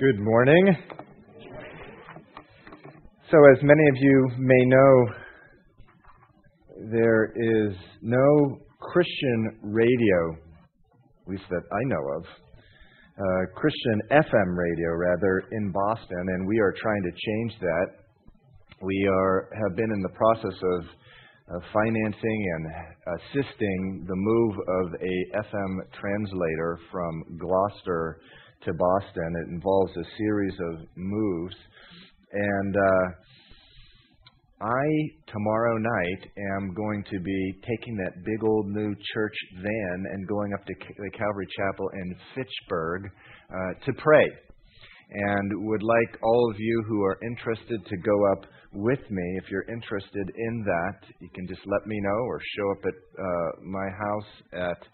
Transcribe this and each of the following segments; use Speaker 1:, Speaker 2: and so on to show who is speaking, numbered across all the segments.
Speaker 1: Good morning. So, as many of you may know, there is no Christian radio, at least that I know of, uh, Christian FM radio, rather, in Boston, and we are trying to change that. We are have been in the process of financing and assisting the move of a FM translator from Gloucester to Boston. It involves a series of moves. And uh, I, tomorrow night, am going to be taking that big old new church van and going up to the Calvary Chapel in Fitchburg uh, to pray. And would like all of you who are interested to go up with me. If you're interested in that, you can just let me know or show up at uh, my house at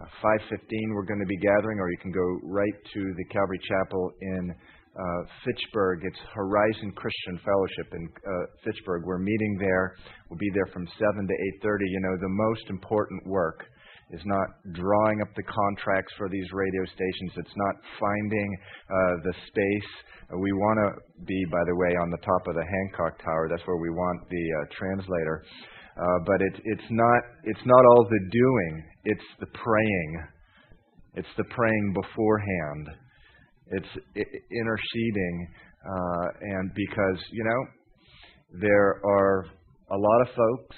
Speaker 1: 5:15 we're going to be gathering, or you can go right to the Calvary Chapel in uh, Fitchburg. It's Horizon Christian Fellowship in uh, Fitchburg. We're meeting there. We'll be there from 7 to 8:30. You know, the most important work is not drawing up the contracts for these radio stations. It's not finding uh, the space. Uh, we want to be, by the way, on the top of the Hancock Tower. That's where we want the uh, translator. Uh, but it, it's not it's not all the doing. It's the praying. It's the praying beforehand. It's interceding, uh, and because you know there are a lot of folks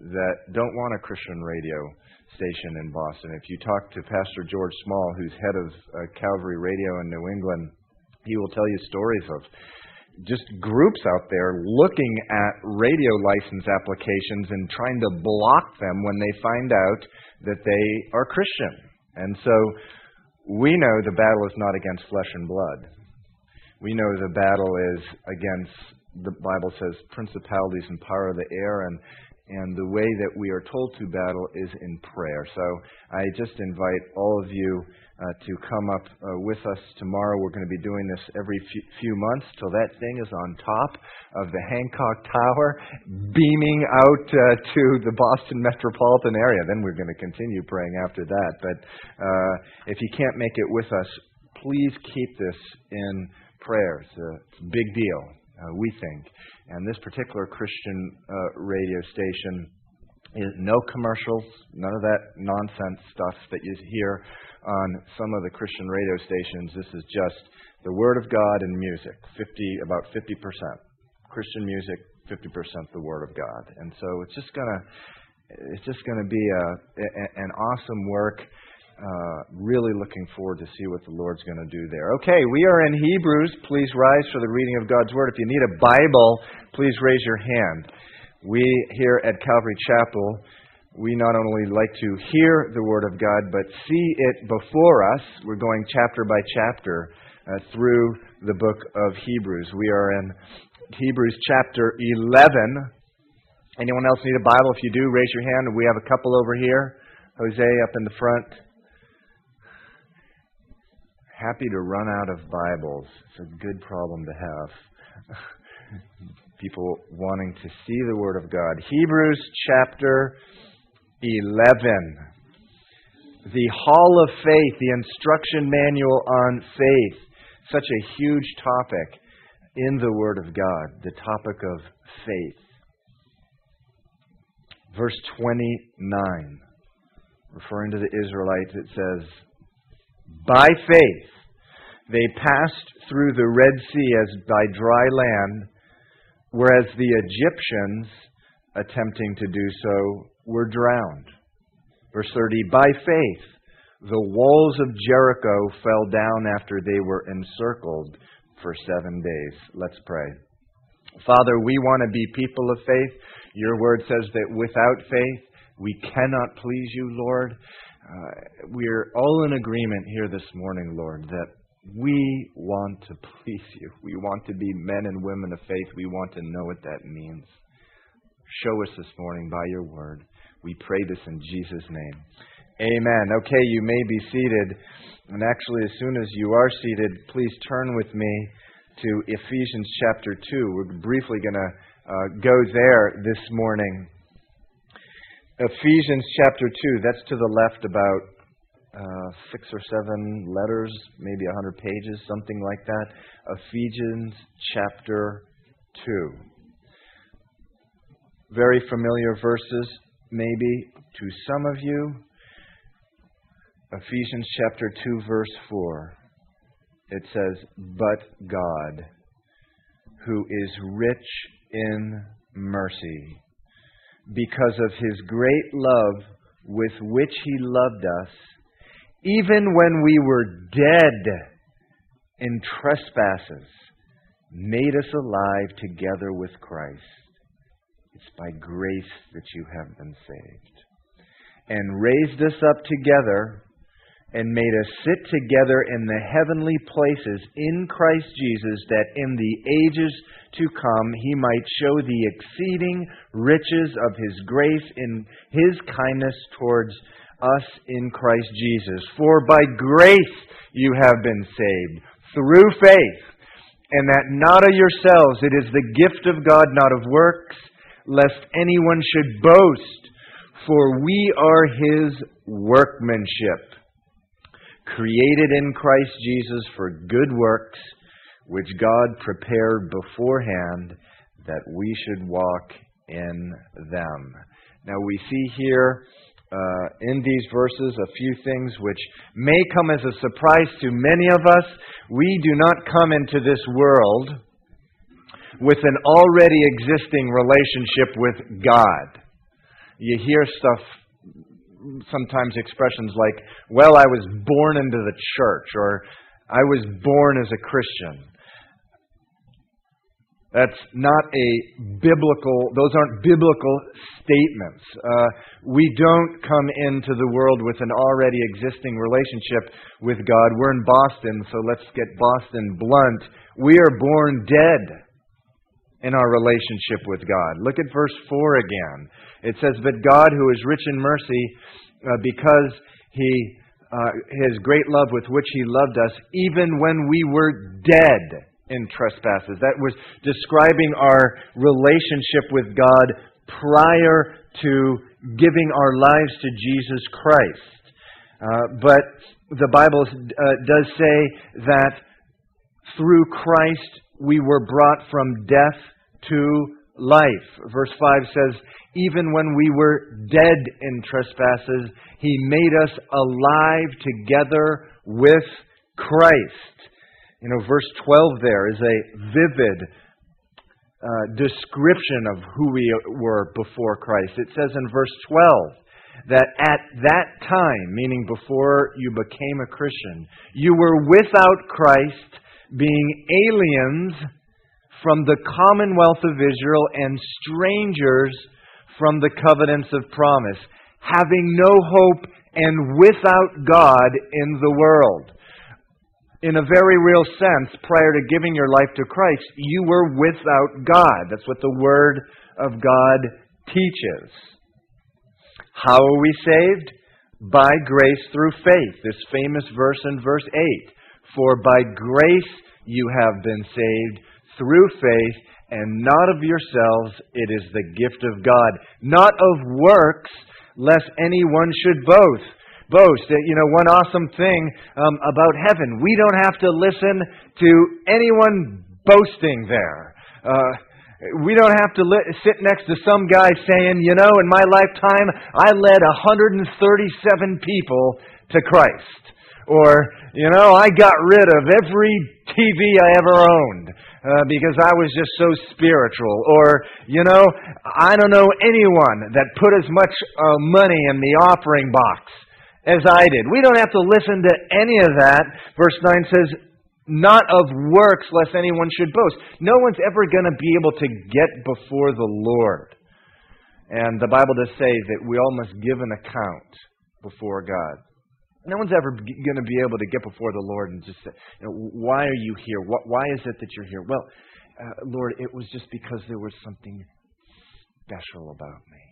Speaker 1: that don't want a Christian radio station in Boston. If you talk to Pastor George Small, who's head of uh, Calvary Radio in New England, he will tell you stories of just groups out there looking at radio license applications and trying to block them when they find out that they are Christian. And so we know the battle is not against flesh and blood. We know the battle is against, the Bible says, principalities and power of the air, and, and the way that we are told to battle is in prayer. So I just invite all of you uh, to come up uh, with us tomorrow. We're going to be doing this every few, months till that thing is on top of the Hancock Tower, beaming out uh, to the Boston metropolitan area. Then we're going to continue praying after that. But uh, if you can't make it with us, please keep this in prayer. It's a, big deal, we think. And this particular Christian uh, radio station is no commercials, none of that nonsense stuff that you hear on some of the Christian radio stations, this is just the Word of God and music, 50, about 50%. Christian music, 50% the Word of God. And so it's just gonna, it's just gonna be a, a an awesome work. Uh, really looking forward to see what the Lord's going to do there. Okay, we are in Hebrews. Please rise for the reading of God's Word. If you need a Bible, please raise your hand. We here at Calvary Chapel we not only like to hear the Word of God, but see it before us. We're going chapter by chapter uh, through the book of Hebrews. We are in Hebrews chapter 11. Anyone else need a Bible? If you do, raise your hand. We have a couple over here. Jose up in the front. Happy to run out of Bibles. It's a good problem to have. People wanting to see the Word of God. Hebrews chapter 11. The Hall of Faith, the instruction manual on faith. Such a huge topic in the Word of God, the topic of faith. Verse 29, referring to the Israelites, it says, By faith they passed through the Red Sea as by dry land, whereas the Egyptians, attempting to do so, were drowned. Verse 30 By faith, the walls of Jericho fell down after they were encircled for seven days. Let's pray. Father, we want to be people of faith. Your word says that without faith, we cannot please you, Lord. Uh, we're all in agreement here this morning, Lord, that we want to please you. We want to be men and women of faith. We want to know what that means. Show us this morning by your word. We pray this in Jesus' name. Amen. Okay, you may be seated. And actually, as soon as you are seated, please turn with me to Ephesians chapter 2. We're briefly going to uh, go there this morning. Ephesians chapter 2, that's to the left about uh, six or seven letters, maybe a hundred pages, something like that. Ephesians chapter 2. Very familiar verses, maybe, to some of you. Ephesians chapter 2, verse 4. It says, But God, who is rich in mercy, because of his great love with which he loved us, even when we were dead in trespasses, made us alive together with Christ. It's by grace that you have been saved. And raised us up together and made us sit together in the heavenly places in Christ Jesus, that in the ages to come he might show the exceeding riches of his grace in his kindness towards us in Christ Jesus. For by grace you have been saved, through faith, and that not of yourselves, it is the gift of God, not of works, lest anyone should boast. For we are his workmanship created in Christ Jesus for good works, which God prepared beforehand that we should walk in them. Now we see here uh, in these verses a few things which may come as a surprise to many of us. We do not come into this world with an already existing relationship with God. You hear stuff sometimes expressions like, well, I was born into the church, or I was born as a Christian. That's not a biblical, those aren't biblical statements. Uh, we don't come into the world with an already existing relationship with God. We're in Boston, so let's get Boston blunt. We are born dead in our relationship with God. Look at verse 4 again. It says, But God, who is rich in mercy, uh, because he, uh, his great love with which he loved us, even when we were dead in trespasses. That was describing our relationship with God prior to giving our lives to Jesus Christ. Uh, but the Bible uh, does say that through Christ we were brought from death to life. Verse 5 says, Even when we were dead in trespasses, he made us alive together with Christ. You know, verse 12 there is a vivid uh, description of who we were before Christ. It says in verse 12 that at that time, meaning before you became a Christian, you were without Christ, being aliens from the commonwealth of Israel and strangers from the covenants of promise, having no hope and without God in the world. In a very real sense, prior to giving your life to Christ, you were without God. That's what the Word of God teaches. How are we saved? By grace through faith. This famous verse in verse 8. For by grace you have been saved through faith, and not of yourselves, it is the gift of God, not of works, lest anyone should boast. Boast. You know, one awesome thing um, about heaven, we don't have to listen to anyone boasting there. Uh, we don't have to li- sit next to some guy saying, you know, in my lifetime, I led 137 people to Christ. Or, you know, I got rid of every TV I ever owned uh, because I was just so spiritual. Or, you know, I don't know anyone that put as much uh, money in the offering box as I did. We don't have to listen to any of that. Verse 9 says, not of works, lest anyone should boast. No one's ever going to be able to get before the Lord. And the Bible does say that we all must give an account before God. No one's ever going to be able to get before the Lord and just say, you know, why are you here? Why is it that you're here? Well, uh, Lord, it was just because there was something special about me.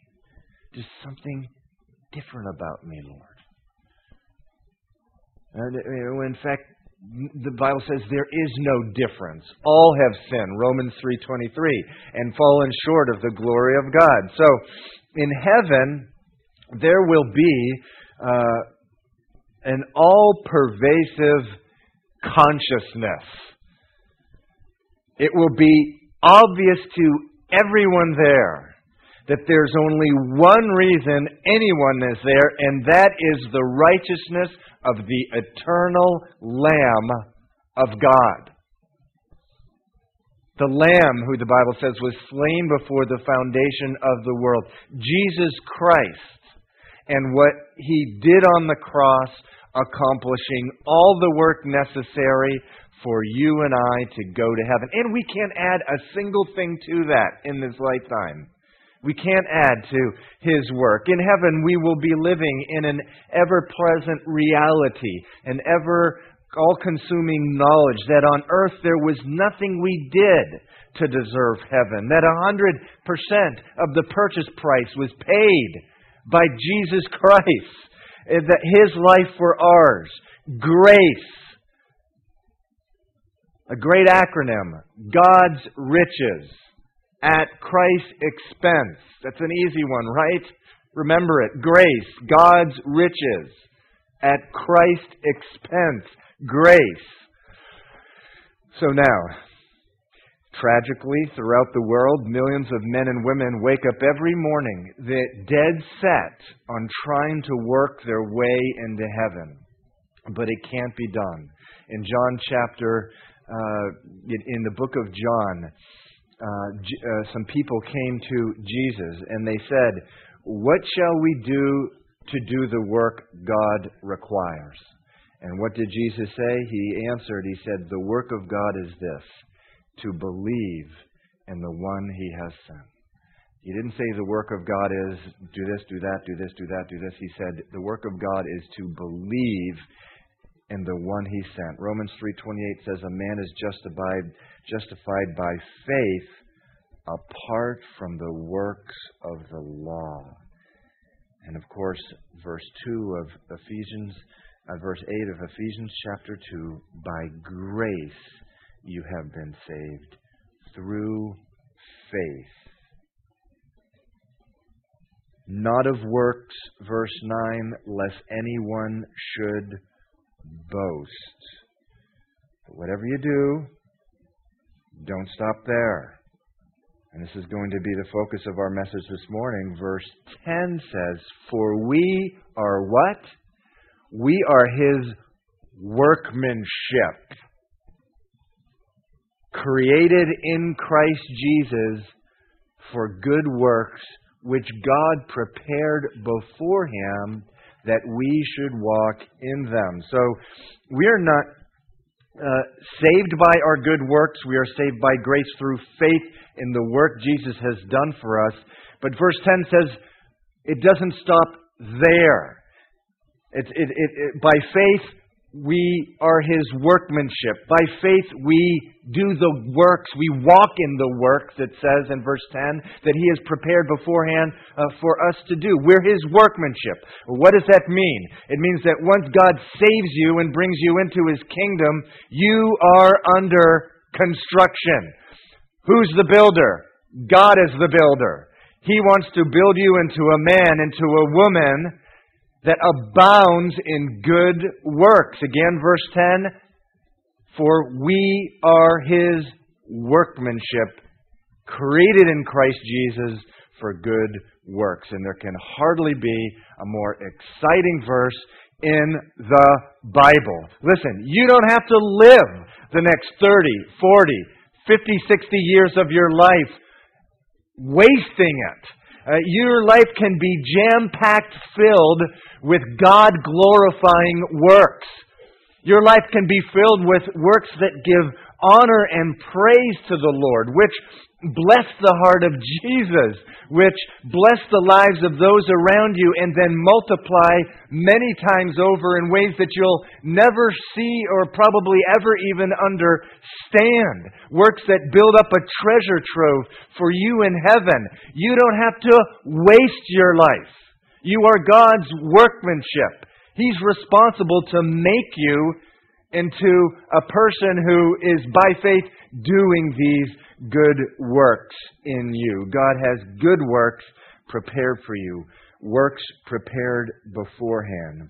Speaker 1: Just something different about me, Lord. And in fact, the Bible says there is no difference. All have sinned, Romans 3:23, and fallen short of the glory of God. So, in heaven, there will be uh, an all pervasive consciousness. It will be obvious to everyone there that there's only one reason anyone is there, and that is the righteousness of the eternal Lamb of God. The Lamb, who the Bible says was slain before the foundation of the world. Jesus Christ. And what he did on the cross, accomplishing all the work necessary for you and I to go to heaven. And we can't add a single thing to that in this lifetime. We can't add to His work. In heaven, we will be living in an ever present reality, an ever all consuming knowledge that on earth there was nothing we did to deserve heaven, that a hundred percent of the purchase price was paid by Jesus Christ, eh, that His life for ours. Grace. A great acronym. God's riches at Christ's expense. That's an easy one, right? Remember it. Grace, God's riches at Christ's expense. Grace. So now, tragically, throughout the world, millions of men and women wake up every morning dead set on trying to work their way into heaven. But it can't be done. In John chapter, uh, in the book of John, uh, uh, some people came to Jesus and they said, What shall we do to do the work God requires? And what did Jesus say? He answered, He said, The work of God is this, to believe in the one He has sent. He didn't say the work of God is do this, do that, do this, do that, do this. He said the work of God is to believe in the one he sent. Romans 3:28 says a man is justified justified by faith apart from the works of the law. And of course, verse 2 of Ephesians, uh, verse 8 of Ephesians chapter 2, by grace you have been saved through faith. Not of works, verse 9, lest anyone should boast. But whatever you do, don't stop there. And this is going to be the focus of our message this morning. Verse 10 says, For we are what? We are his workmanship, created in Christ Jesus for good works, which God prepared before him that we should walk in them. So we are not uh, saved by our good works. We are saved by grace through faith in the work Jesus has done for us. But verse 10 says it doesn't stop there. It, it, it, by faith, we are his workmanship. By faith, we do the works. We walk in the works, it says in verse 10, that he has prepared beforehand uh, for us to do. We're his workmanship. What does that mean? It means that once God saves you and brings you into his kingdom, you are under construction. Who's the builder? God is the builder. He wants to build you into a man, into a woman that abounds in good works. Again, verse 10 For we are his workmanship, created in Christ Jesus for good works. And there can hardly be a more exciting verse in the Bible. Listen, you don't have to live the next 30, 40, 50, 60 years of your life wasting it uh, your life can be jam packed filled with God glorifying works. Your life can be filled with works that give honor and praise to the Lord, which bless the heart of Jesus, which bless the lives of those around you, and then multiply many times over in ways that you'll never see or probably ever even understand. Works that build up a treasure trove for you in heaven. You don't have to waste your life. You are God's workmanship. He's responsible to make you into a person who is by faith doing these good works in you. God has good works prepared for you, works prepared beforehand.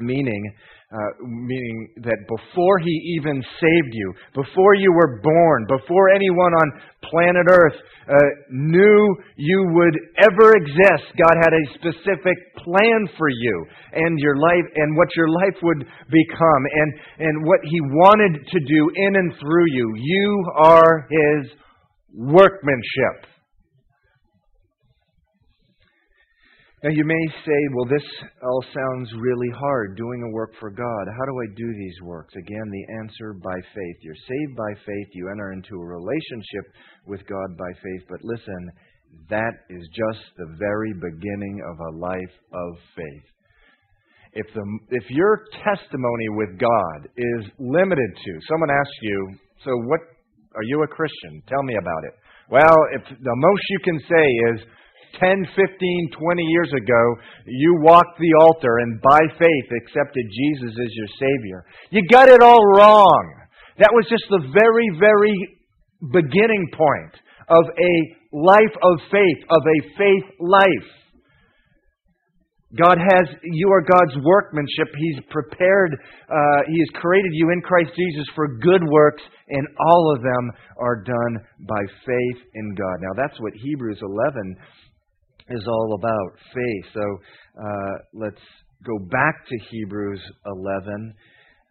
Speaker 1: Meaning uh, meaning that before he even saved you, before you were born, before anyone on planet Earth uh, knew you would ever exist, God had a specific plan for you and your life and what your life would become and, and what he wanted to do in and through you. You are his workmanship. Now, you may say, well, this all sounds really hard, doing a work for God. How do I do these works? Again, the answer by faith. You're saved by faith. You enter into a relationship with God by faith. But listen, that is just the very beginning of a life of faith. If, the, if your testimony with God is limited to, someone asks you, so what, are you a Christian? Tell me about it. Well, if the most you can say is, 10, 15, 20 years ago, you walked the altar and by faith accepted Jesus as your Savior. You got it all wrong. That was just the very, very beginning point of a life of faith, of a faith life. God has, you are God's workmanship. He's prepared, uh, He has created you in Christ Jesus for good works, and all of them are done by faith in God. Now, that's what Hebrews 11 is all about faith. So uh, let's go back to Hebrews 11.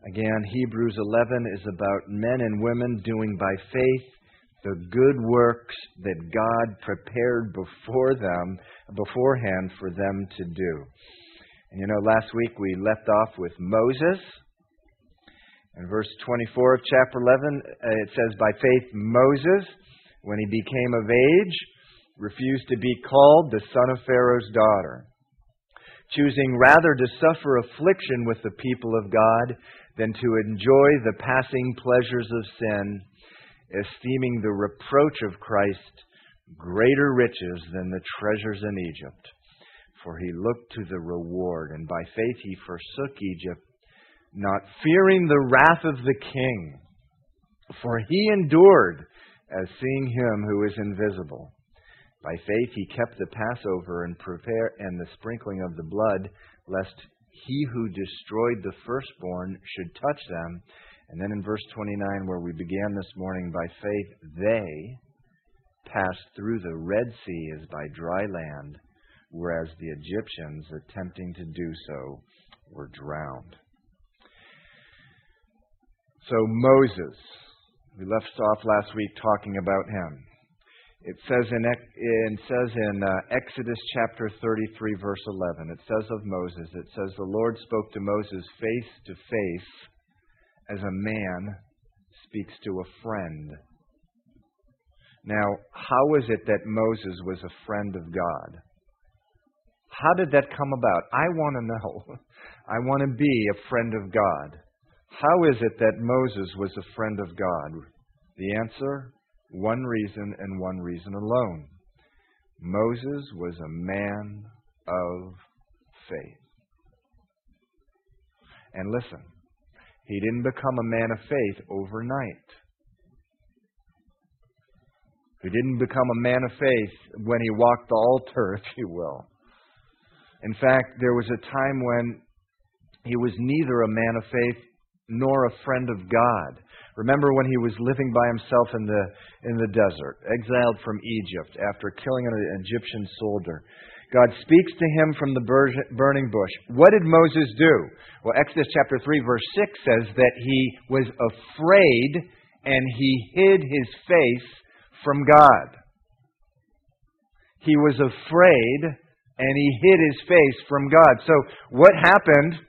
Speaker 1: Again, Hebrews 11 is about men and women doing by faith the good works that God prepared before them, beforehand for them to do. And you know, last week we left off with Moses. In verse 24 of chapter 11, uh, it says, By faith, Moses, when he became of age, refused to be called the son of Pharaoh's daughter, choosing rather to suffer affliction with the people of God than to enjoy the passing pleasures of sin, esteeming the reproach of Christ greater riches than the treasures in Egypt. For he looked to the reward, and by faith he forsook Egypt, not fearing the wrath of the king. For he endured as seeing him who is invisible. By faith he kept the Passover and prepare and the sprinkling of the blood, lest he who destroyed the firstborn should touch them. And then in verse 29, where we began this morning, by faith they passed through the Red Sea as by dry land, whereas the Egyptians, attempting to do so, were drowned. So Moses, we left off last week talking about him. It says in, it says in uh, Exodus chapter 33, verse 11, it says of Moses, it says, The Lord spoke to Moses face to face as a man speaks to a friend. Now, how is it that Moses was a friend of God? How did that come about? I want to know. I want to be a friend of God. How is it that Moses was a friend of God? The answer one reason and one reason alone. Moses was a man of faith. And listen, he didn't become a man of faith overnight. He didn't become a man of faith when he walked the altar, if you will. In fact, there was a time when he was neither a man of faith nor a friend of God. Remember when he was living by himself in the, in the desert, exiled from Egypt after killing an Egyptian soldier. God speaks to him from the burning bush. What did Moses do? Well, Exodus chapter 3, verse 6 says that he was afraid and he hid his face from God. He was afraid and he hid his face from God. So, what happened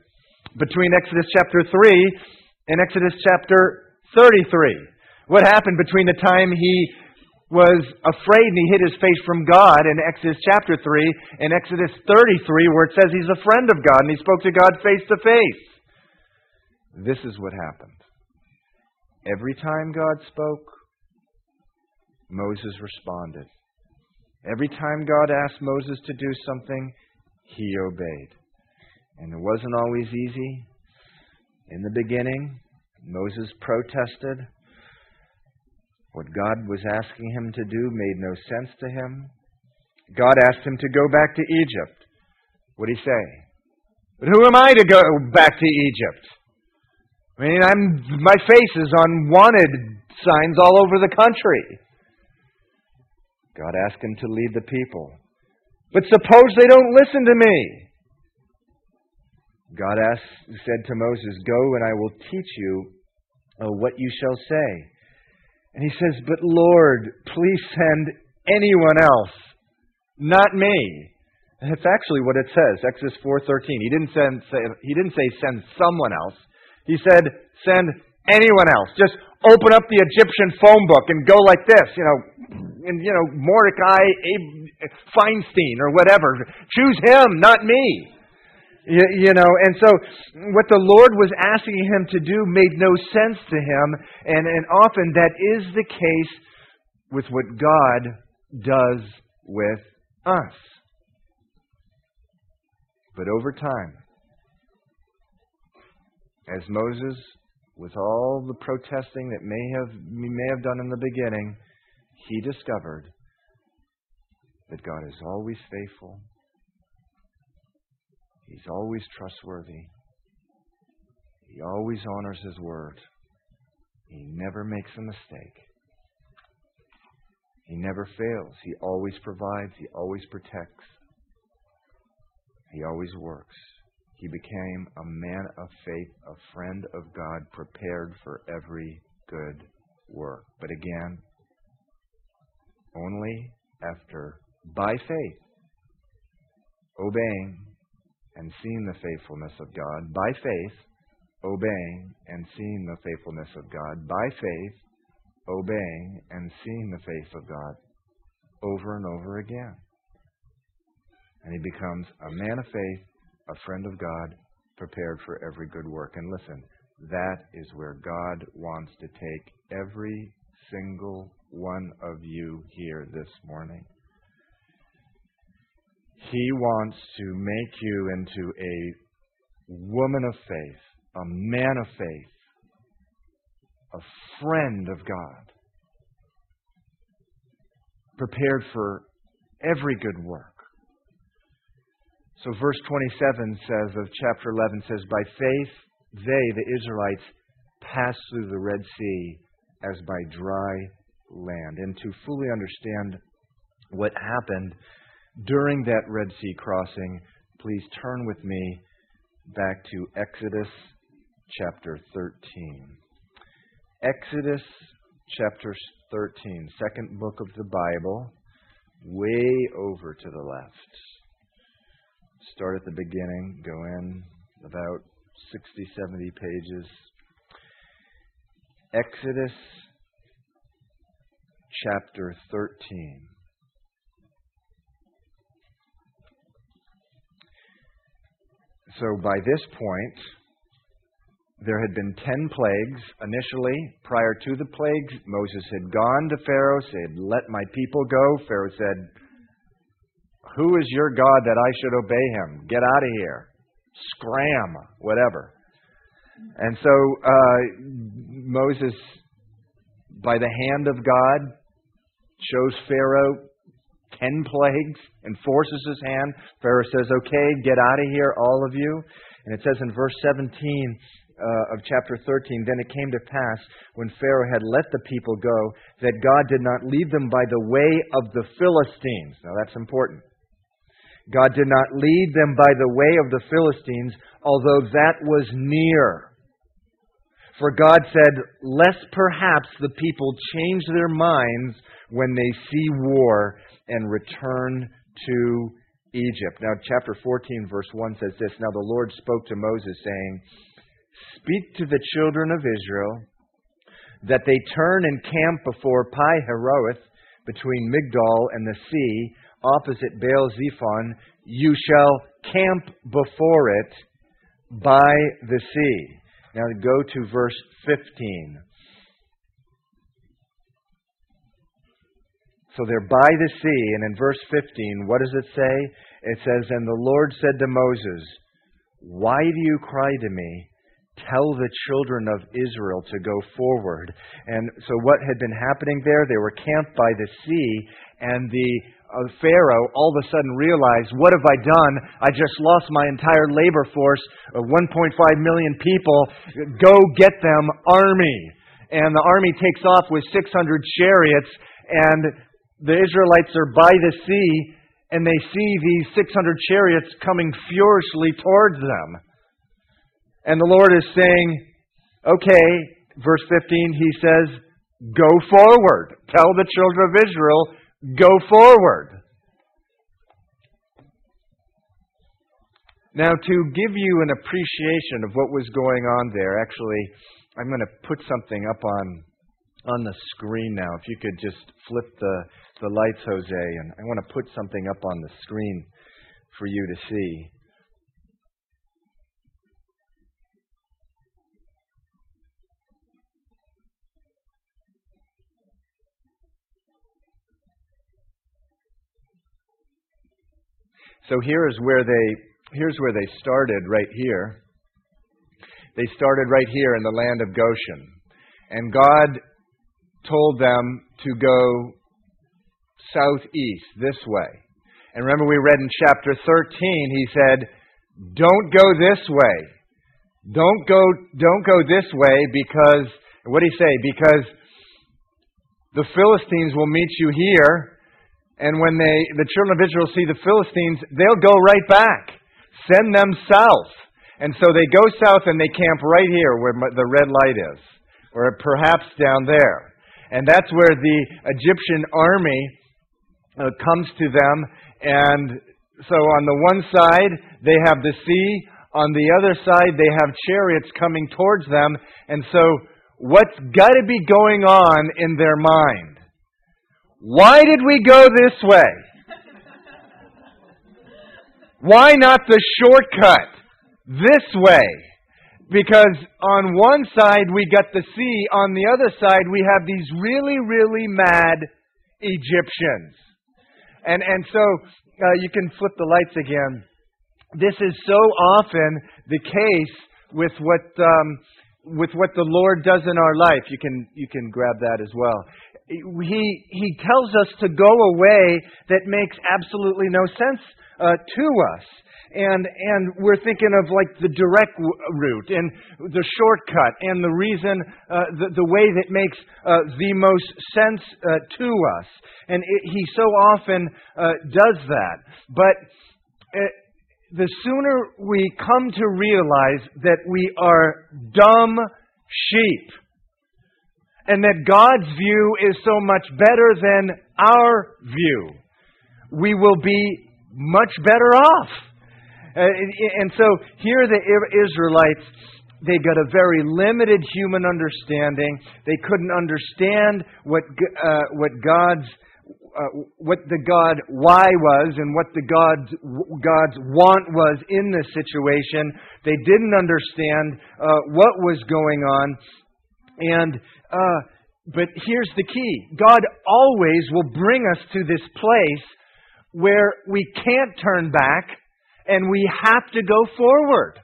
Speaker 1: between Exodus chapter 3 and Exodus chapter 33. What happened between the time he was afraid and he hid his face from God in Exodus chapter 3 and Exodus 33, where it says he's a friend of God and he spoke to God face to face? This is what happened. Every time God spoke, Moses responded. Every time God asked Moses to do something, he obeyed. And it wasn't always easy. In the beginning, Moses protested. What God was asking him to do made no sense to him. God asked him to go back to Egypt. What did he say? But who am I to go back to Egypt? I mean, I'm, my face is on wanted signs all over the country. God asked him to lead the people. But suppose they don't listen to me. God asked, said to Moses, Go and I will teach you uh, what you shall say. And he says, But Lord, please send anyone else, not me. And it's actually what it says, Exodus 4:13. He didn't send say, he didn't say send someone else. He said send anyone else. Just open up the Egyptian phone book and go like this, you know, and you know Mordecai Feinstein or whatever. Choose him, not me. You, you, know, and so what the Lord was asking him to do made no sense to him, and, and often that is the case with what God does with us. But over time, as Moses, with all the protesting that may have, may have done in the beginning, he discovered that God is always faithful He's always trustworthy. He always honors His word. He never makes a mistake. He never fails. He always provides. He always protects. He always works. He became a man of faith, a friend of God, prepared for every good work. But again, only after, by faith, obeying and seeing the faithfulness of God, by faith, obeying and seeing the faithfulness of God, by faith, obeying and seeing the faith of God over and over again. And he becomes a man of faith, a friend of God, prepared for every good work. And listen, that is where God wants to take every single one of you here this morning. He wants to make you into a woman of faith, a man of faith, a friend of God, prepared for every good work. So, verse 27 says of chapter 11 says, By faith they, the Israelites, passed through the Red Sea as by dry land. And to fully understand what happened, during that Red Sea crossing, please turn with me back to Exodus chapter 13. Exodus chapter 13, second book of the Bible, way over to the left. Start at the beginning, go in about 60, 70 pages. Exodus chapter 13. So by this point, there had been ten plagues initially. Prior to the plagues, Moses had gone to Pharaoh, said, Let my people go. Pharaoh said, Who is your God that I should obey him? Get out of here. Scram, whatever. And so uh, Moses, by the hand of God, shows Pharaoh ten plagues and forces his hand. Pharaoh says, Okay, get out of here, all of you. And it says in verse 17 uh, of chapter 13 Then it came to pass, when Pharaoh had let the people go, that God did not lead them by the way of the Philistines. Now that's important. God did not lead them by the way of the Philistines, although that was near. For God said, Lest perhaps the people change their minds when they see war and return to Egypt. Now, chapter 14, verse 1 says this Now the Lord spoke to Moses, saying, Speak to the children of Israel that they turn and camp before Pi Hahiroth between Migdol and the sea, opposite Baal Zephon. You shall camp before it by the sea. Now go to verse 15. So they're by the sea, and in verse 15, what does it say? It says, And the Lord said to Moses, Why do you cry to me? Tell the children of Israel to go forward. And so, what had been happening there? They were camped by the sea, and the uh, Pharaoh all of a sudden realized, What have I done? I just lost my entire labor force of 1.5 million people. Go get them, army. And the army takes off with 600 chariots, and the Israelites are by the sea, and they see these 600 chariots coming furiously towards them. And the Lord is saying, Okay, verse 15, he says, Go forward. Tell the children of Israel, go forward. Now, to give you an appreciation of what was going on there, actually, I'm going to put something up on, on the screen now. If you could just flip the, the lights, Jose, and I want to put something up on the screen for you to see. So here is where they here's where they started right here. They started right here in the land of Goshen. And God told them to go southeast this way. And remember we read in chapter 13 he said, "Don't go this way. Don't go don't go this way because what did he say? Because the Philistines will meet you here and when they, the children of Israel see the Philistines, they'll go right back. Send them south. And so they go south and they camp right here where the red light is, or perhaps down there. And that's where the Egyptian army uh, comes to them. And so on the one side, they have the sea. On the other side, they have chariots coming towards them. And so, what's got to be going on in their mind? Why did we go this way? Why not the shortcut? This way. Because on one side we got the sea, on the other side we have these really, really mad Egyptians. And, and so uh, you can flip the lights again. This is so often the case with what, um, with what the Lord does in our life. You can, you can grab that as well he, he tells us to go away that makes absolutely no sense uh, to us. And, and we're thinking of like the direct route and the shortcut and the reason, uh, the, the way that makes uh, the most sense uh, to us. And it, he so often uh, does that. But uh, the sooner we come to realize that we are dumb sheep, and that God's view is so much better than our view. We will be much better off. Uh, and so here the Israelites, they got a very limited human understanding. They couldn't understand what, uh, what God's uh, what the God why was and what the God's, God's want was in this situation. They didn't understand uh, what was going on. And uh, but here's the key God always will bring us to this place where we can't turn back and we have to go forward.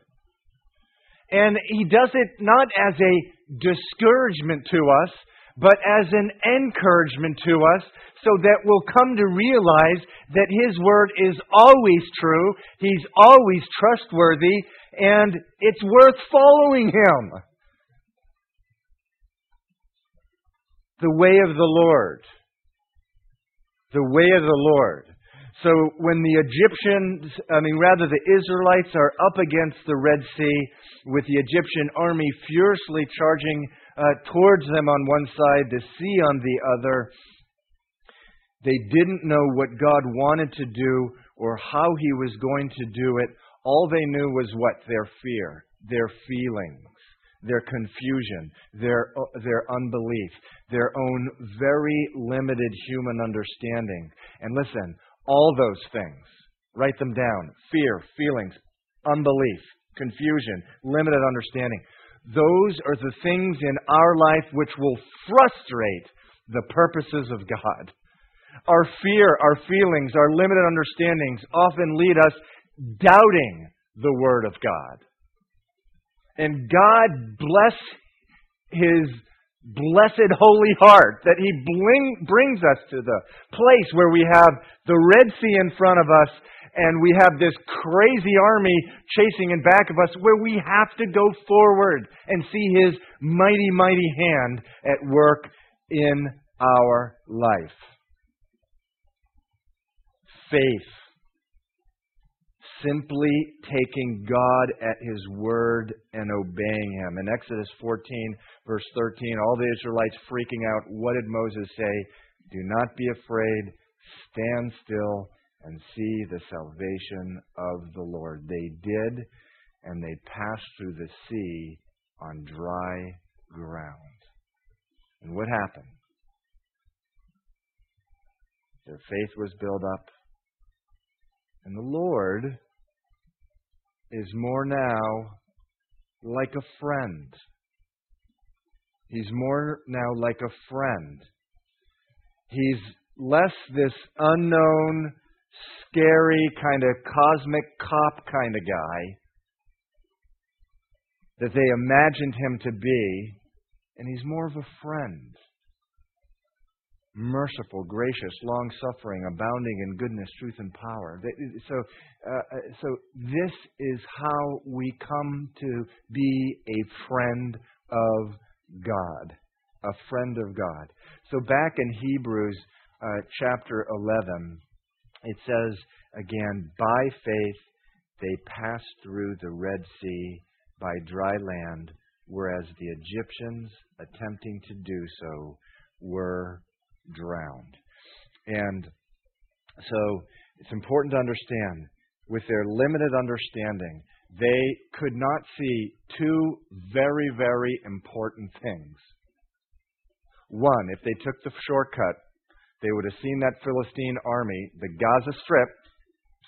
Speaker 1: And He does it not as a discouragement to us, but as an encouragement to us so that we'll come to realize that His Word is always true, He's always trustworthy, and it's worth following Him. the way of the Lord. The way of the Lord. So when the Egyptians, I mean, rather the Israelites are up against the Red Sea with the Egyptian army furiously charging uh, towards them on one side, the sea on the other, they didn't know what God wanted to do or how He was going to do it. All they knew was what? Their fear, their feelings their confusion, their, their unbelief, their own very limited human understanding. And listen, all those things, write them down fear, feelings, unbelief, confusion, limited understanding. Those are the things in our life which will frustrate the purposes of God. Our fear, our feelings, our limited understandings often lead us doubting the Word of God. And God bless His blessed holy heart, that He bring, brings us to the place where we have the Red Sea in front of us and we have this crazy army chasing in back of us where we have to go forward and see His mighty, mighty hand at work in our life. Faith simply taking God at His word and obeying Him. In Exodus 14, verse 13, all the Israelites freaking out, what did Moses say? Do not be afraid, stand still, and see the salvation of the Lord. They did, and they passed through the sea on dry ground. And what happened? Their faith was built up. And the Lord is more now like a friend. He's more now like a friend. He's less this unknown, scary, kind of cosmic cop kind of guy that they imagined him to be, and he's more of a friend merciful, gracious, long suffering, abounding in goodness, truth, and power. So, uh, uh, so this is how we come to be a friend of God. A friend of God. So back in Hebrews uh, chapter 11, it says again, by faith they passed through the Red Sea by dry land, whereas the Egyptians, attempting to do so, were drowned. And so it's important to understand, with their limited understanding, they could not see two very, very important things. One, if they took the shortcut, they would have seen that Philistine army, the Gaza Strip,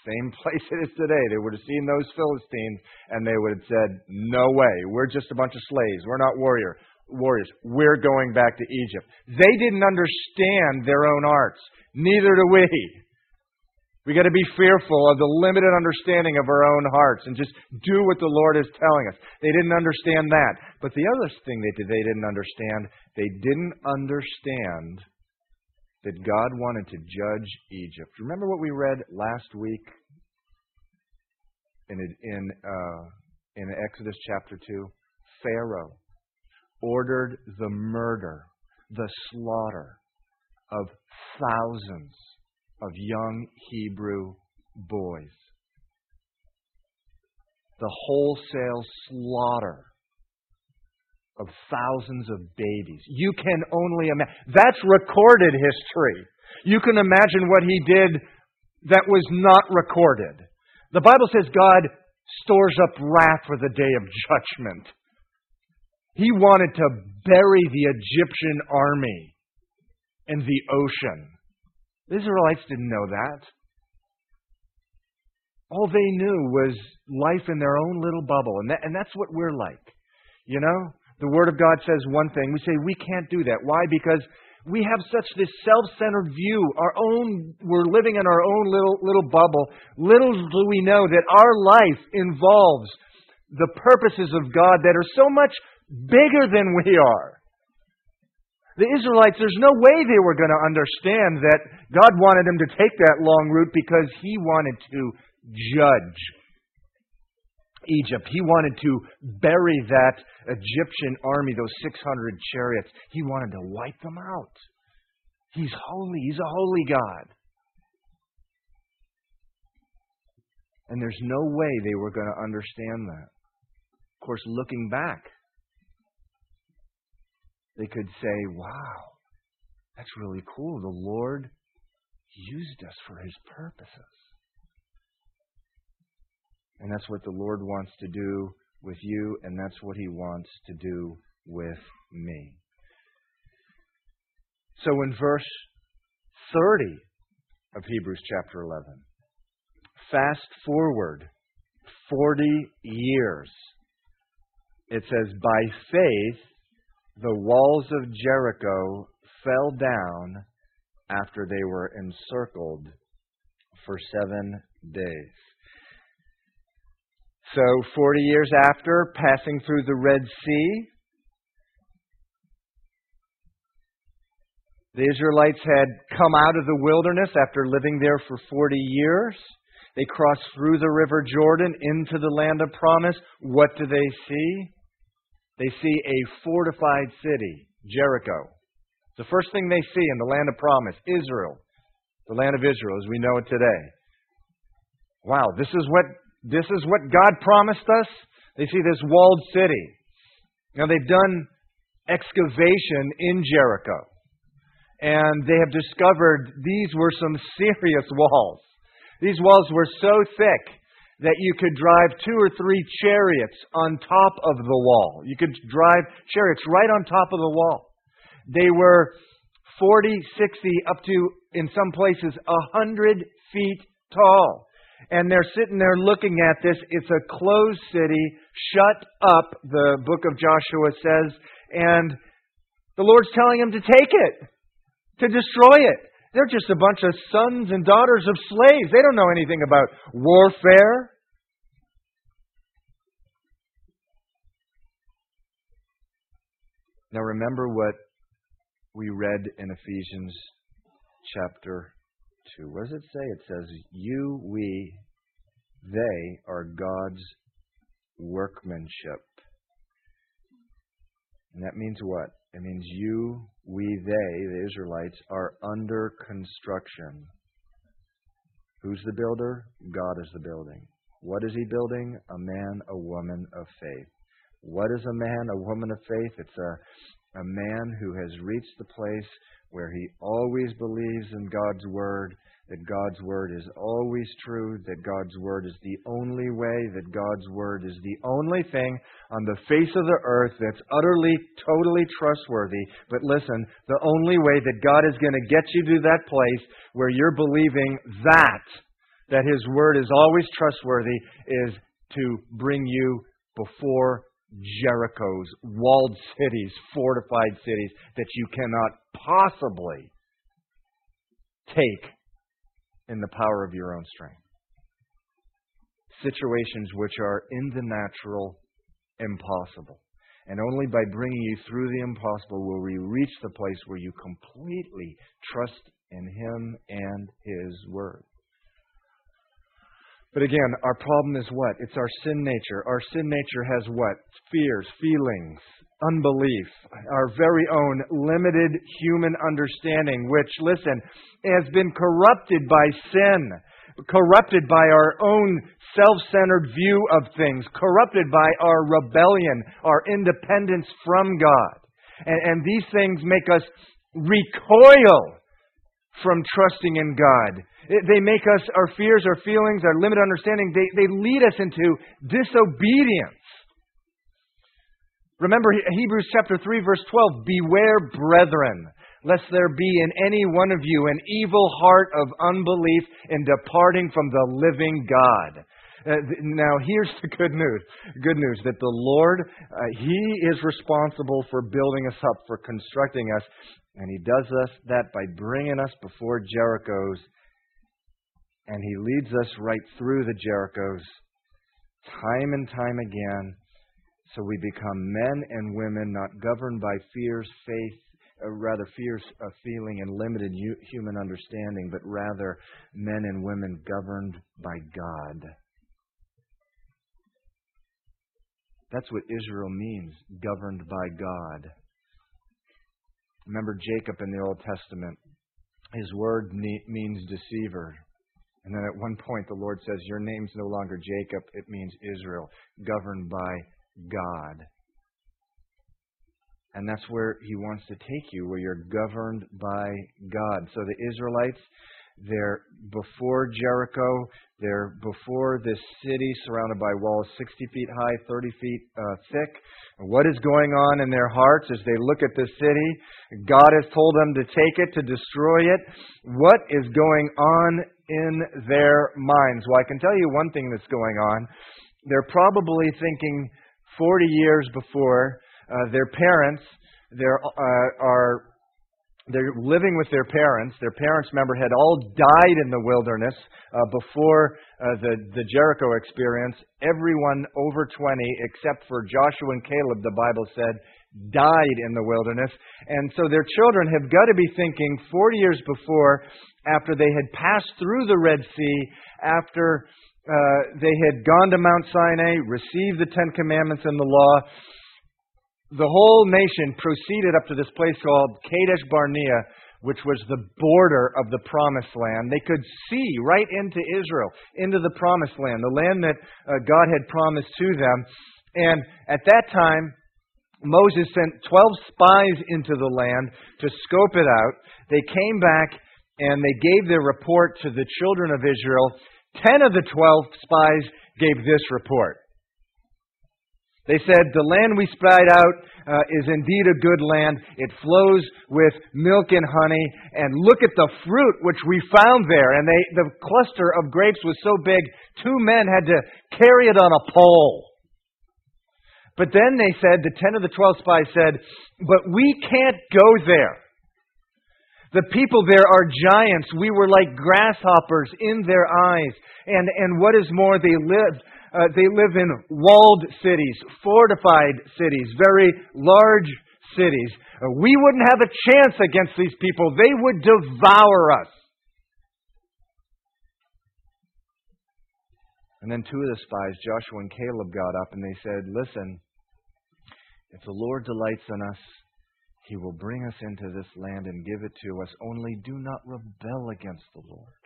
Speaker 1: same place it is today. They would have seen those Philistines and they would have said, No way, we're just a bunch of slaves. We're not warrior warriors. We're going back to Egypt. They didn't understand their own arts. Neither do we. We got to be fearful of the limited understanding of our own hearts and just do what the Lord is telling us. They didn't understand that. But the other thing they did, they didn't understand, they didn't understand that God wanted to judge Egypt. Remember what we read last week in in uh, in Exodus chapter two? Pharaoh ordered the murder, the slaughter of thousands of young Hebrew boys. The wholesale slaughter of thousands of babies. You can only imagine. That's recorded history. You can imagine what he did that was not recorded. The Bible says God stores up wrath for the day of judgment. He wanted to bury the Egyptian army in the ocean. The Israelites didn't know that. All they knew was life in their own little bubble. And, that, and that's what we're like. You know? The Word of God says one thing. We say we can't do that. Why? Because we have such this self-centered view. Our own, we're living in our own little, little bubble. Little do we know that our life involves the purposes of God that are so much bigger than we are. The Israelites, there's no way they were going to understand that God wanted them to take that long route because He wanted to judge Egypt. He wanted to bury that Egyptian army, those 600 chariots. He wanted to wipe them out. He's holy. He's a holy God. And there's no way they were going to understand that. Of course, looking back, they could say, wow, that's really cool. The Lord used us for his purposes. And that's what the Lord wants to do with you, and that's what he wants to do with me. So in verse 30 of Hebrews chapter 11, fast forward 40 years, it says, By faith, the walls of Jericho fell down after they were encircled for seven days. So, 40 years after passing through the Red Sea, The Israelites had come out of the wilderness after living there for 40 years. They crossed through the river Jordan into the land of promise. What do they see? They see a fortified city, Jericho. The first thing they see in the land of promise, Israel, the land of Israel as we know it today. Wow, this is what this is what God promised us. They see this walled city. Now they've done excavation in Jericho and they have discovered these were some serious walls. These walls were so thick that you could drive two or three chariots on top of the wall. You could drive chariots right on top of the wall. They were 40, 60, up to, in some places, 100 feet tall. And they're sitting there looking at this. It's a closed city, shut up, the book of Joshua says. And the Lord's telling them to take it to destroy it. They're just a bunch of sons and daughters of slaves. They don't know anything about warfare. Now remember what we read in Ephesians chapter 2. What does it say? It says, You, we, they are God's workmanship. And that means what? It means you, we, they, the Israelites, are under construction. Who's the builder? God is the building. What is he building? A man, a woman of faith. What is a man, a woman of faith? It's a, a man who has reached the place where he always believes in God's Word that God's Word is always true, that God's Word is the only way, that God's Word is the only thing on the face of the earth that's utterly, totally trustworthy. But listen, the only way that God is going to get you to that place where you're believing that, that His Word is always trustworthy, is to bring you before Jericho's, walled cities, fortified cities that you cannot possibly take in the power of your own strength. Situations which are in the natural impossible. And only by bringing you through the impossible will we reach the place where you completely trust in Him and His Word. But again, our problem is what? It's our sin nature. Our sin nature has what? Fears, feelings, unbelief, our very own limited human understanding, which, listen, has been corrupted by sin, corrupted by our own self centered view of things, corrupted by our rebellion, our independence from God. And, and these things make us recoil from trusting in God. They make us, our fears, our feelings, our limited understanding, they, they lead us into disobedience. Remember Hebrews chapter 3 verse 12, beware brethren, lest there be in any one of you an evil heart of unbelief in departing from the living God. Uh, now here's the good news. Good news that the Lord, uh, He is responsible for building us up, for constructing us, and He does us that by bringing us before Jericho's, and He leads us right through the Jericho's, time and time again so we become men and women not governed by fears, faith, or uh, rather fears, uh, feeling, and limited human understanding, but rather men and women governed by God. That's what Israel means, governed by God. Remember Jacob in the Old Testament. His word means deceiver. And then at one point the Lord says, Your name's no longer Jacob, it means Israel, governed by God. And that's where He wants to take you, where you're governed by God. So the Israelites, they're before Jericho. They're before this city surrounded by walls 60 feet high, 30 feet uh, thick. what is going on in their hearts as they look at this city? God has told them to take it, to destroy it. What is going on in their minds? Well, I can tell you one thing that's going on. They're probably thinking, 40 years before uh, their parents they're, uh, are they're living with their parents. Their parents, remember, had all died in the wilderness uh, before uh, the, the Jericho experience. Everyone over 20, except for Joshua and Caleb, the Bible said, died in the wilderness. And so their children have got to be thinking 40 years before, after they had passed through the Red Sea, after uh, they had gone to Mount Sinai, received the Ten Commandments and the law, the whole nation proceeded up to this place called Kadesh Barnea, which was the border of the promised land. They could see right into Israel, into the promised land, the land that uh, God had promised to them. And at that time, Moses sent 12 spies into the land to scope it out. They came back and they gave their report to the children of Israel. Ten of the 12 spies gave this report. They said, The land we spied out uh, is indeed a good land. It flows with milk and honey. And look at the fruit which we found there. And they, the cluster of grapes was so big, two men had to carry it on a pole. But then they said, the ten of the twelve spies said, But we can't go there. The people there are giants. We were like grasshoppers in their eyes. And, and what is more, they lived uh, they live in walled cities, fortified cities, very large cities. Uh, we wouldn't have a chance against these people. They would devour us. And then two of the spies, Joshua and Caleb, got up and they said, Listen, if the Lord delights in us, he will bring us into this land and give it to us. Only do not rebel against the Lord,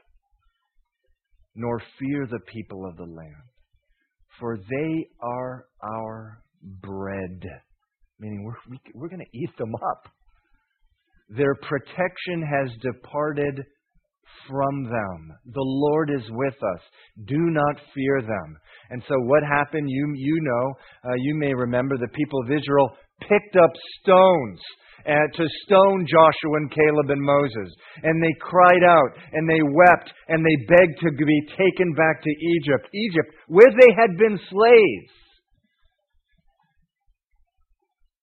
Speaker 1: nor fear the people of the land for they are our bread. Meaning, we're, we, are we are going to eat them up. Their protection has departed from them. The Lord is with us. Do not fear them. And so, what happened? You, you know, uh, you may remember the people of Israel picked up stones Uh, to stone Joshua and Caleb and Moses. And they cried out and they wept and they begged to be taken back to Egypt, Egypt, where they had been slaves.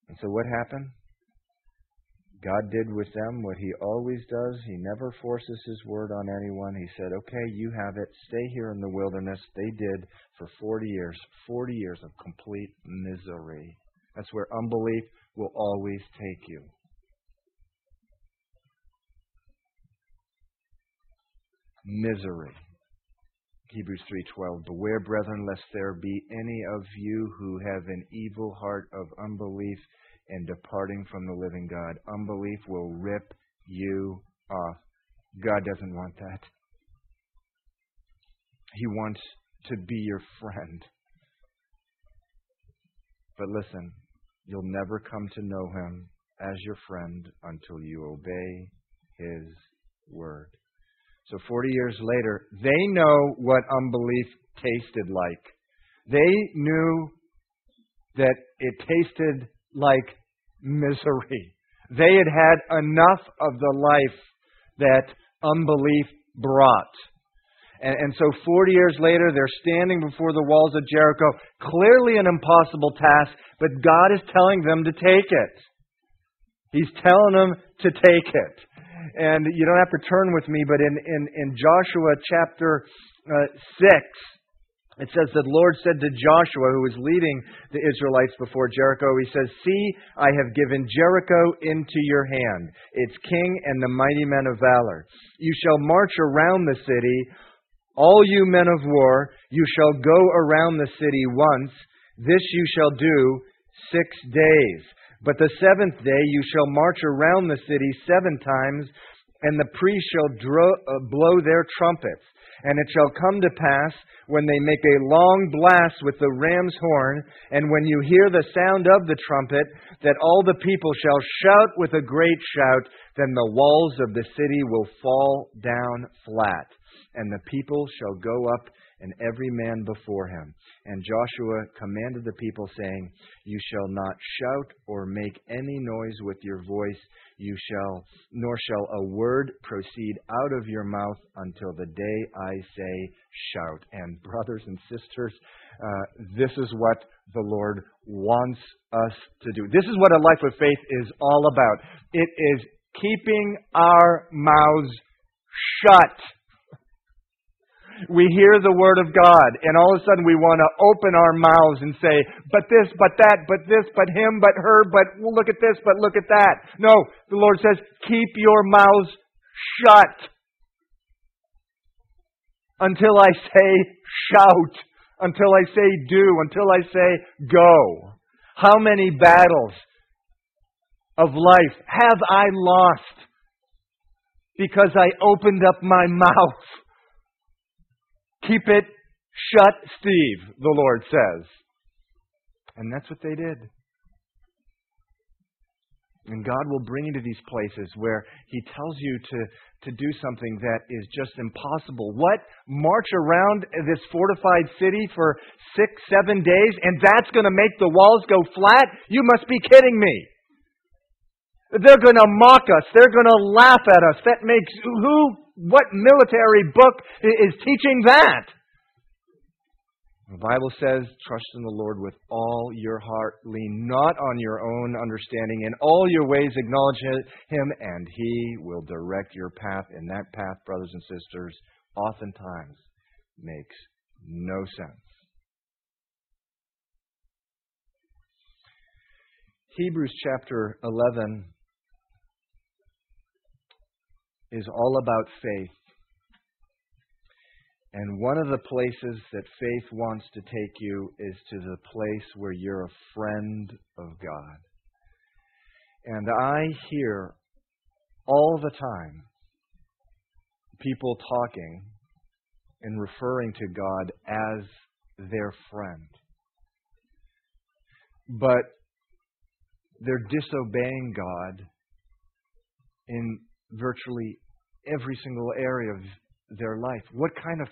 Speaker 1: And so what happened? God did with them what He always does. He never forces His word on anyone. He said, Okay, you have it. Stay here in the wilderness. They did for 40 years. 40 years of complete misery. That's where unbelief will always take you. Misery. Hebrews 3:12 Beware brethren lest there be any of you who have an evil heart of unbelief and departing from the living God. Unbelief will rip you off. God doesn't want that. He wants to be your friend. But listen, You'll never come to know him as your friend until you obey his word. So 40 years later, they know what unbelief tasted like. They knew that it tasted like misery. They had had enough of the life that unbelief brought. And, and so 40 years later, they're standing before the walls of Jericho. Clearly an impossible task, but God is telling them to take it. He's telling them to take it. And you don't have to turn with me, but in, in, in Joshua chapter uh, 6, it says that the Lord said to Joshua, who was leading the Israelites before Jericho, He says, See, I have given Jericho into your hand, its king and the mighty men of valor. You shall march around the city all you men of war, you shall go around the city once. This you shall do six days. But the seventh day you shall march around the city seven times, and the priests shall uh, blow their trumpets. And it shall come to pass, when they make a long blast with the ram's horn, and when you hear the sound of the trumpet, that all the people shall shout with a great shout, then the walls of the city will fall down flat and the people shall go up and every man before him. And Joshua commanded the people, saying, You shall not shout or make any noise with your voice, you shall, nor shall a word proceed out of your mouth until the day I say, Shout. And brothers and sisters, uh, this is what the Lord wants us to do. This is what a life of faith is all about. It is keeping our mouths shut We hear the Word of God, and all of a sudden we want to open our mouths and say, but this, but that, but this, but him, but her, but look at this, but look at that. No, the Lord says, keep your mouths shut until I say shout, until I say do, until I say go. How many battles of life have I lost because I opened up my mouth? Keep it shut, Steve, the Lord says. And that's what they did. And God will bring you to these places where He tells you to, to do something that is just impossible. What? March around this fortified city for six, seven days, and that's going to make the walls go flat? You must be kidding me. They're going to mock us. They're going to laugh at us. That makes who? What military book is teaching that? The Bible says, trust in the Lord with all your heart, lean not on your own understanding. In all your ways, acknowledge Him, and He will direct your path. And that path, brothers and sisters, oftentimes makes no sense. Hebrews chapter 11 is all about faith. And one of the places that faith wants to take you is to the place where you're a friend of God. And I hear all the time people talking and referring to God as their friend. But they're disobeying God in virtually every single area of their life. What kind of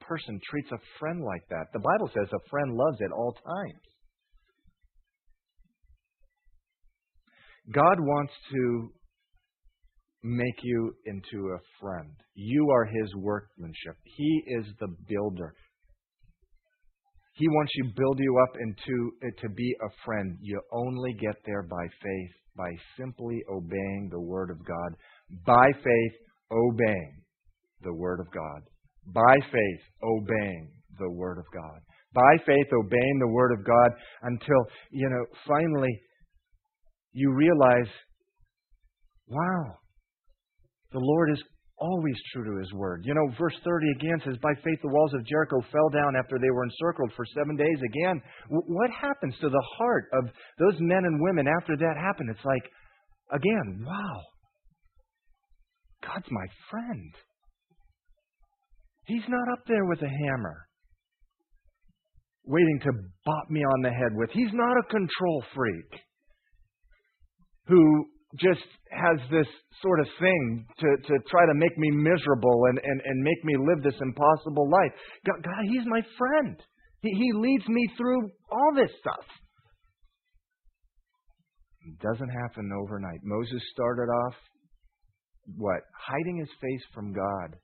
Speaker 1: person treats a friend like that? The Bible says a friend loves at all times. God wants to make you into a friend. You are his workmanship. He is the builder. He wants you build you up into uh, to be a friend. You only get there by faith, by simply obeying the word of God. By faith, obeying the Word of God. By faith, obeying the Word of God. By faith, obeying the Word of God until, you know, finally you realize, wow, the Lord is always true to His Word. You know, verse 30 again says, By faith the walls of Jericho fell down after they were encircled for seven days. Again, what happens to the heart of those men and women after that happened? It's like, again, wow, God's my friend. He's not up there with a hammer waiting to bop me on the head with. He's not a control freak who just has this sort of thing to, to try to make me miserable and, and, and make me live this impossible life. God, God He's my friend. He, he leads me through all this stuff. It doesn't happen overnight. Moses started off what? Hiding his face from God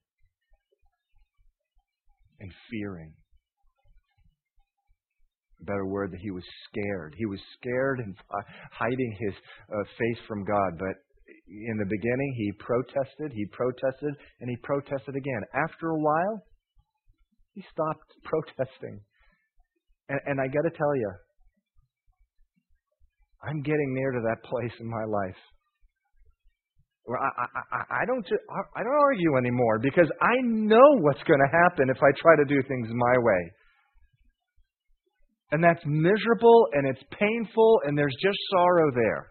Speaker 1: and fearing. A better word that he was scared. He was scared and hiding his uh, face from God. But in the beginning, he protested, he protested, and he protested again. After a while, he stopped protesting. And, and I got to tell you, I'm getting near to that place in my life where I, I, I, don't I don't argue anymore because I know what's going to happen if I try to do things my way. And that's miserable and it's painful and there's just sorrow there.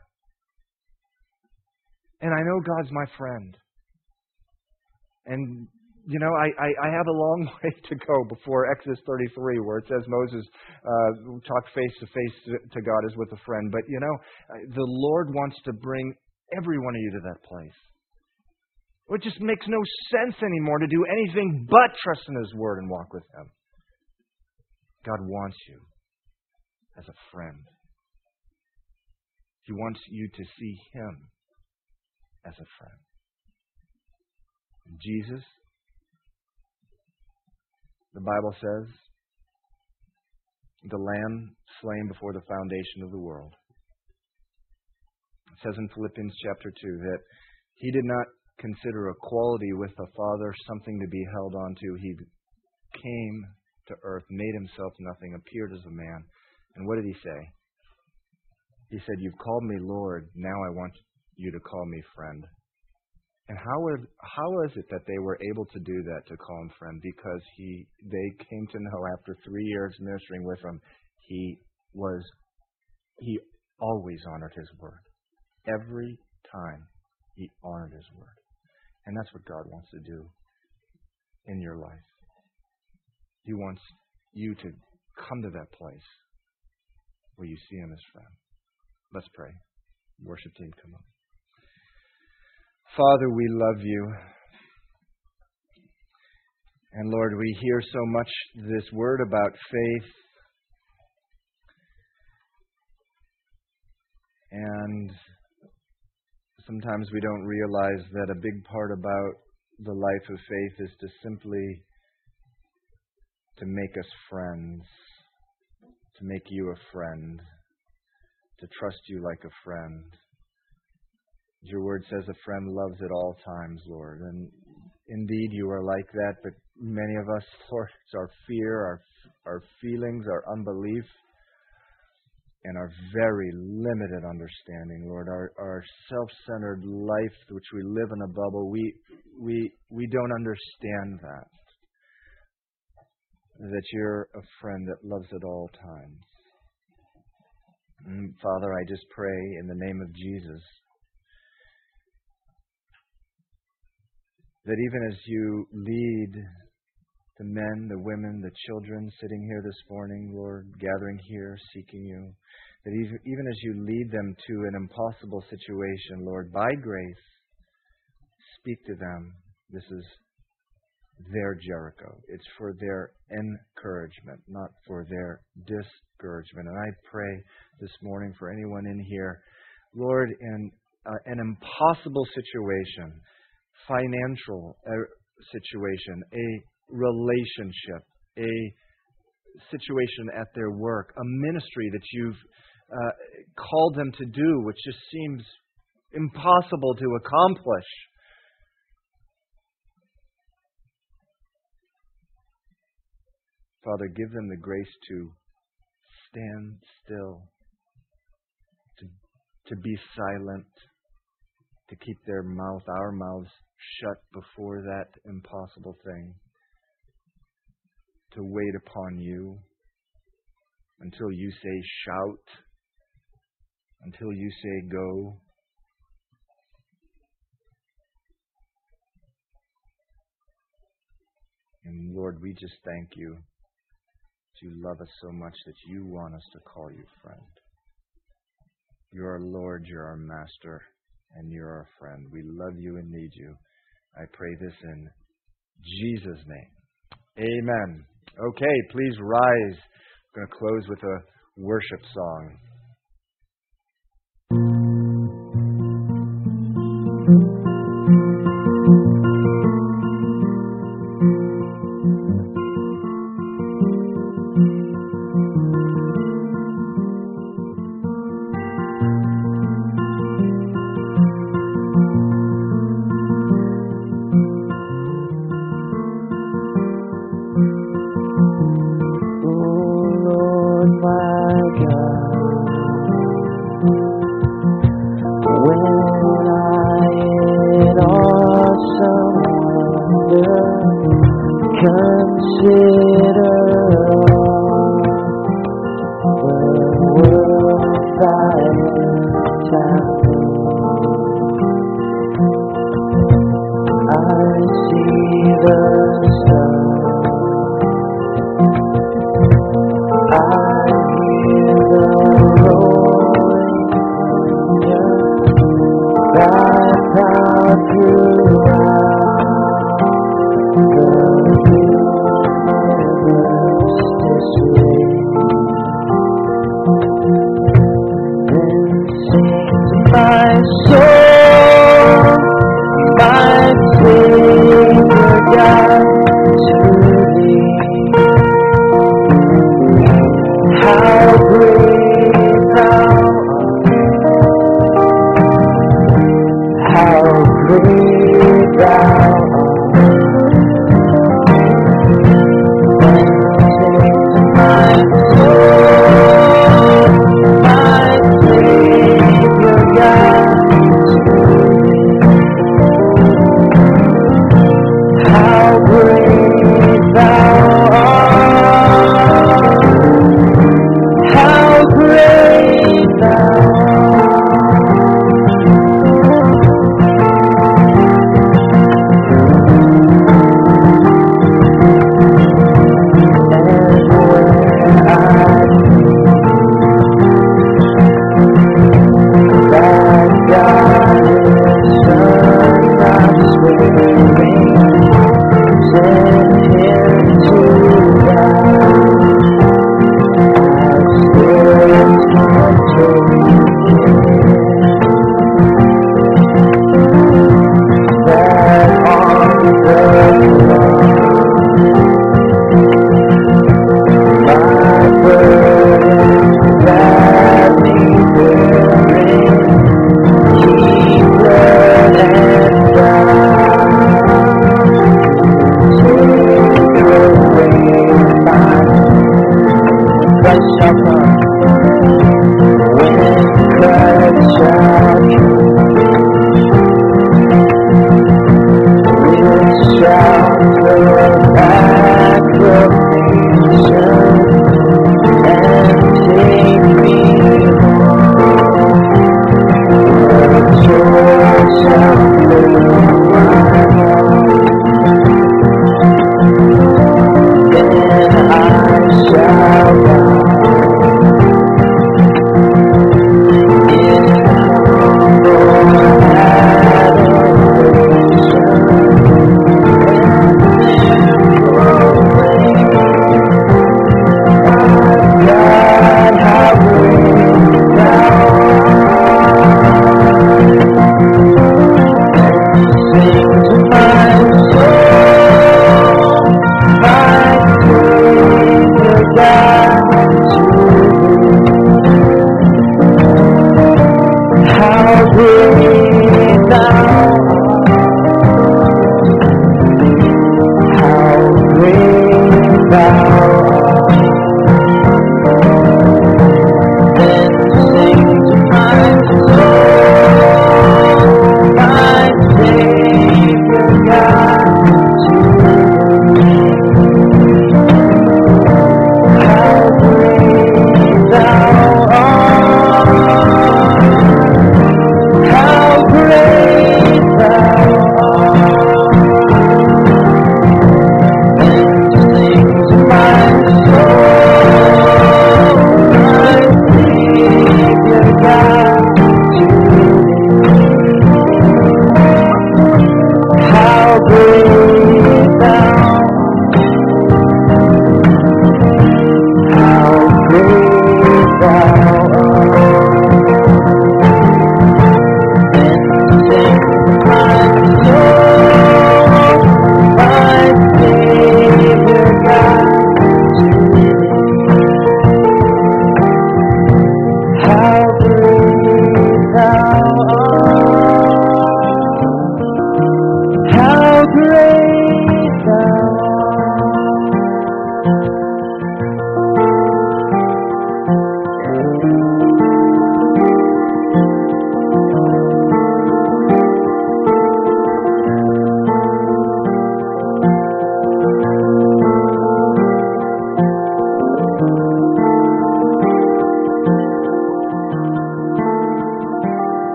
Speaker 1: And I know God's my friend. And, you know, I, I, I have a long way to go before Exodus 33, where it says Moses uh, talked face to face to God as with a friend. But, you know, the Lord wants to bring every one of you to that place. It just makes no sense anymore to do anything but trust in His Word and walk with Him. God wants you as a friend. He wants you to see Him as a friend. Jesus, the Bible says, the Lamb slain before the foundation of the world says in Philippians chapter 2 that he did not consider equality with the Father something to be held on to. He came to earth, made himself nothing, appeared as a man. And what did he say? He said, You've called me Lord, now I want you to call me friend. And how, would, how is it that they were able to do that, to call him friend? Because he, they came to know after three years ministering with him, he was, he always honored his word. Every time he honored his word. And that's what God wants to do in your life. He wants you to come to that place where you see him as friend. Let's pray. Worship team, come on. Father, we love you. And Lord, we hear so much this word about faith. And sometimes we don't realize that a big part about the life of faith is to simply to make us friends, to make you a friend, to trust you like a friend. Your word says a friend loves at all times, Lord. And indeed, you are like that, but many of us, Lord, it's our fear, our, our feelings, our unbelief, and our very limited understanding, Lord, our, our self centered life, which we live in a bubble, we, we, we don't understand that. That you're a friend that loves at all times. And Father, I just pray in the name of Jesus that even as you lead the men, the women, the children sitting here this morning, Lord, gathering here, seeking you, that even as you lead them to an impossible situation, Lord, by grace, speak to them. This is their Jericho. It's for their encouragement, not for their discouragement. And I pray this morning for anyone in here, Lord, in uh, an impossible situation, financial uh, situation, a relationship, a situation at their work, a ministry that you've uh, called them to do, which just seems impossible to accomplish. Father, give them the grace to stand still, to, to be silent, to keep their mouth, our mouths, shut before that impossible thing, to wait upon you until you say shout, until you say go. And Lord, we just thank you that you love us so much that you want us to call you friend. You're our Lord, you're our Master, and you're our friend. We love you and need you. I pray this in Jesus' name. Amen. Okay, please rise. I'm going to close with a worship song.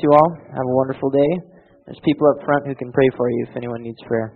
Speaker 2: Bless you all. Have a wonderful day. There's people up front who can pray for you if anyone needs prayer.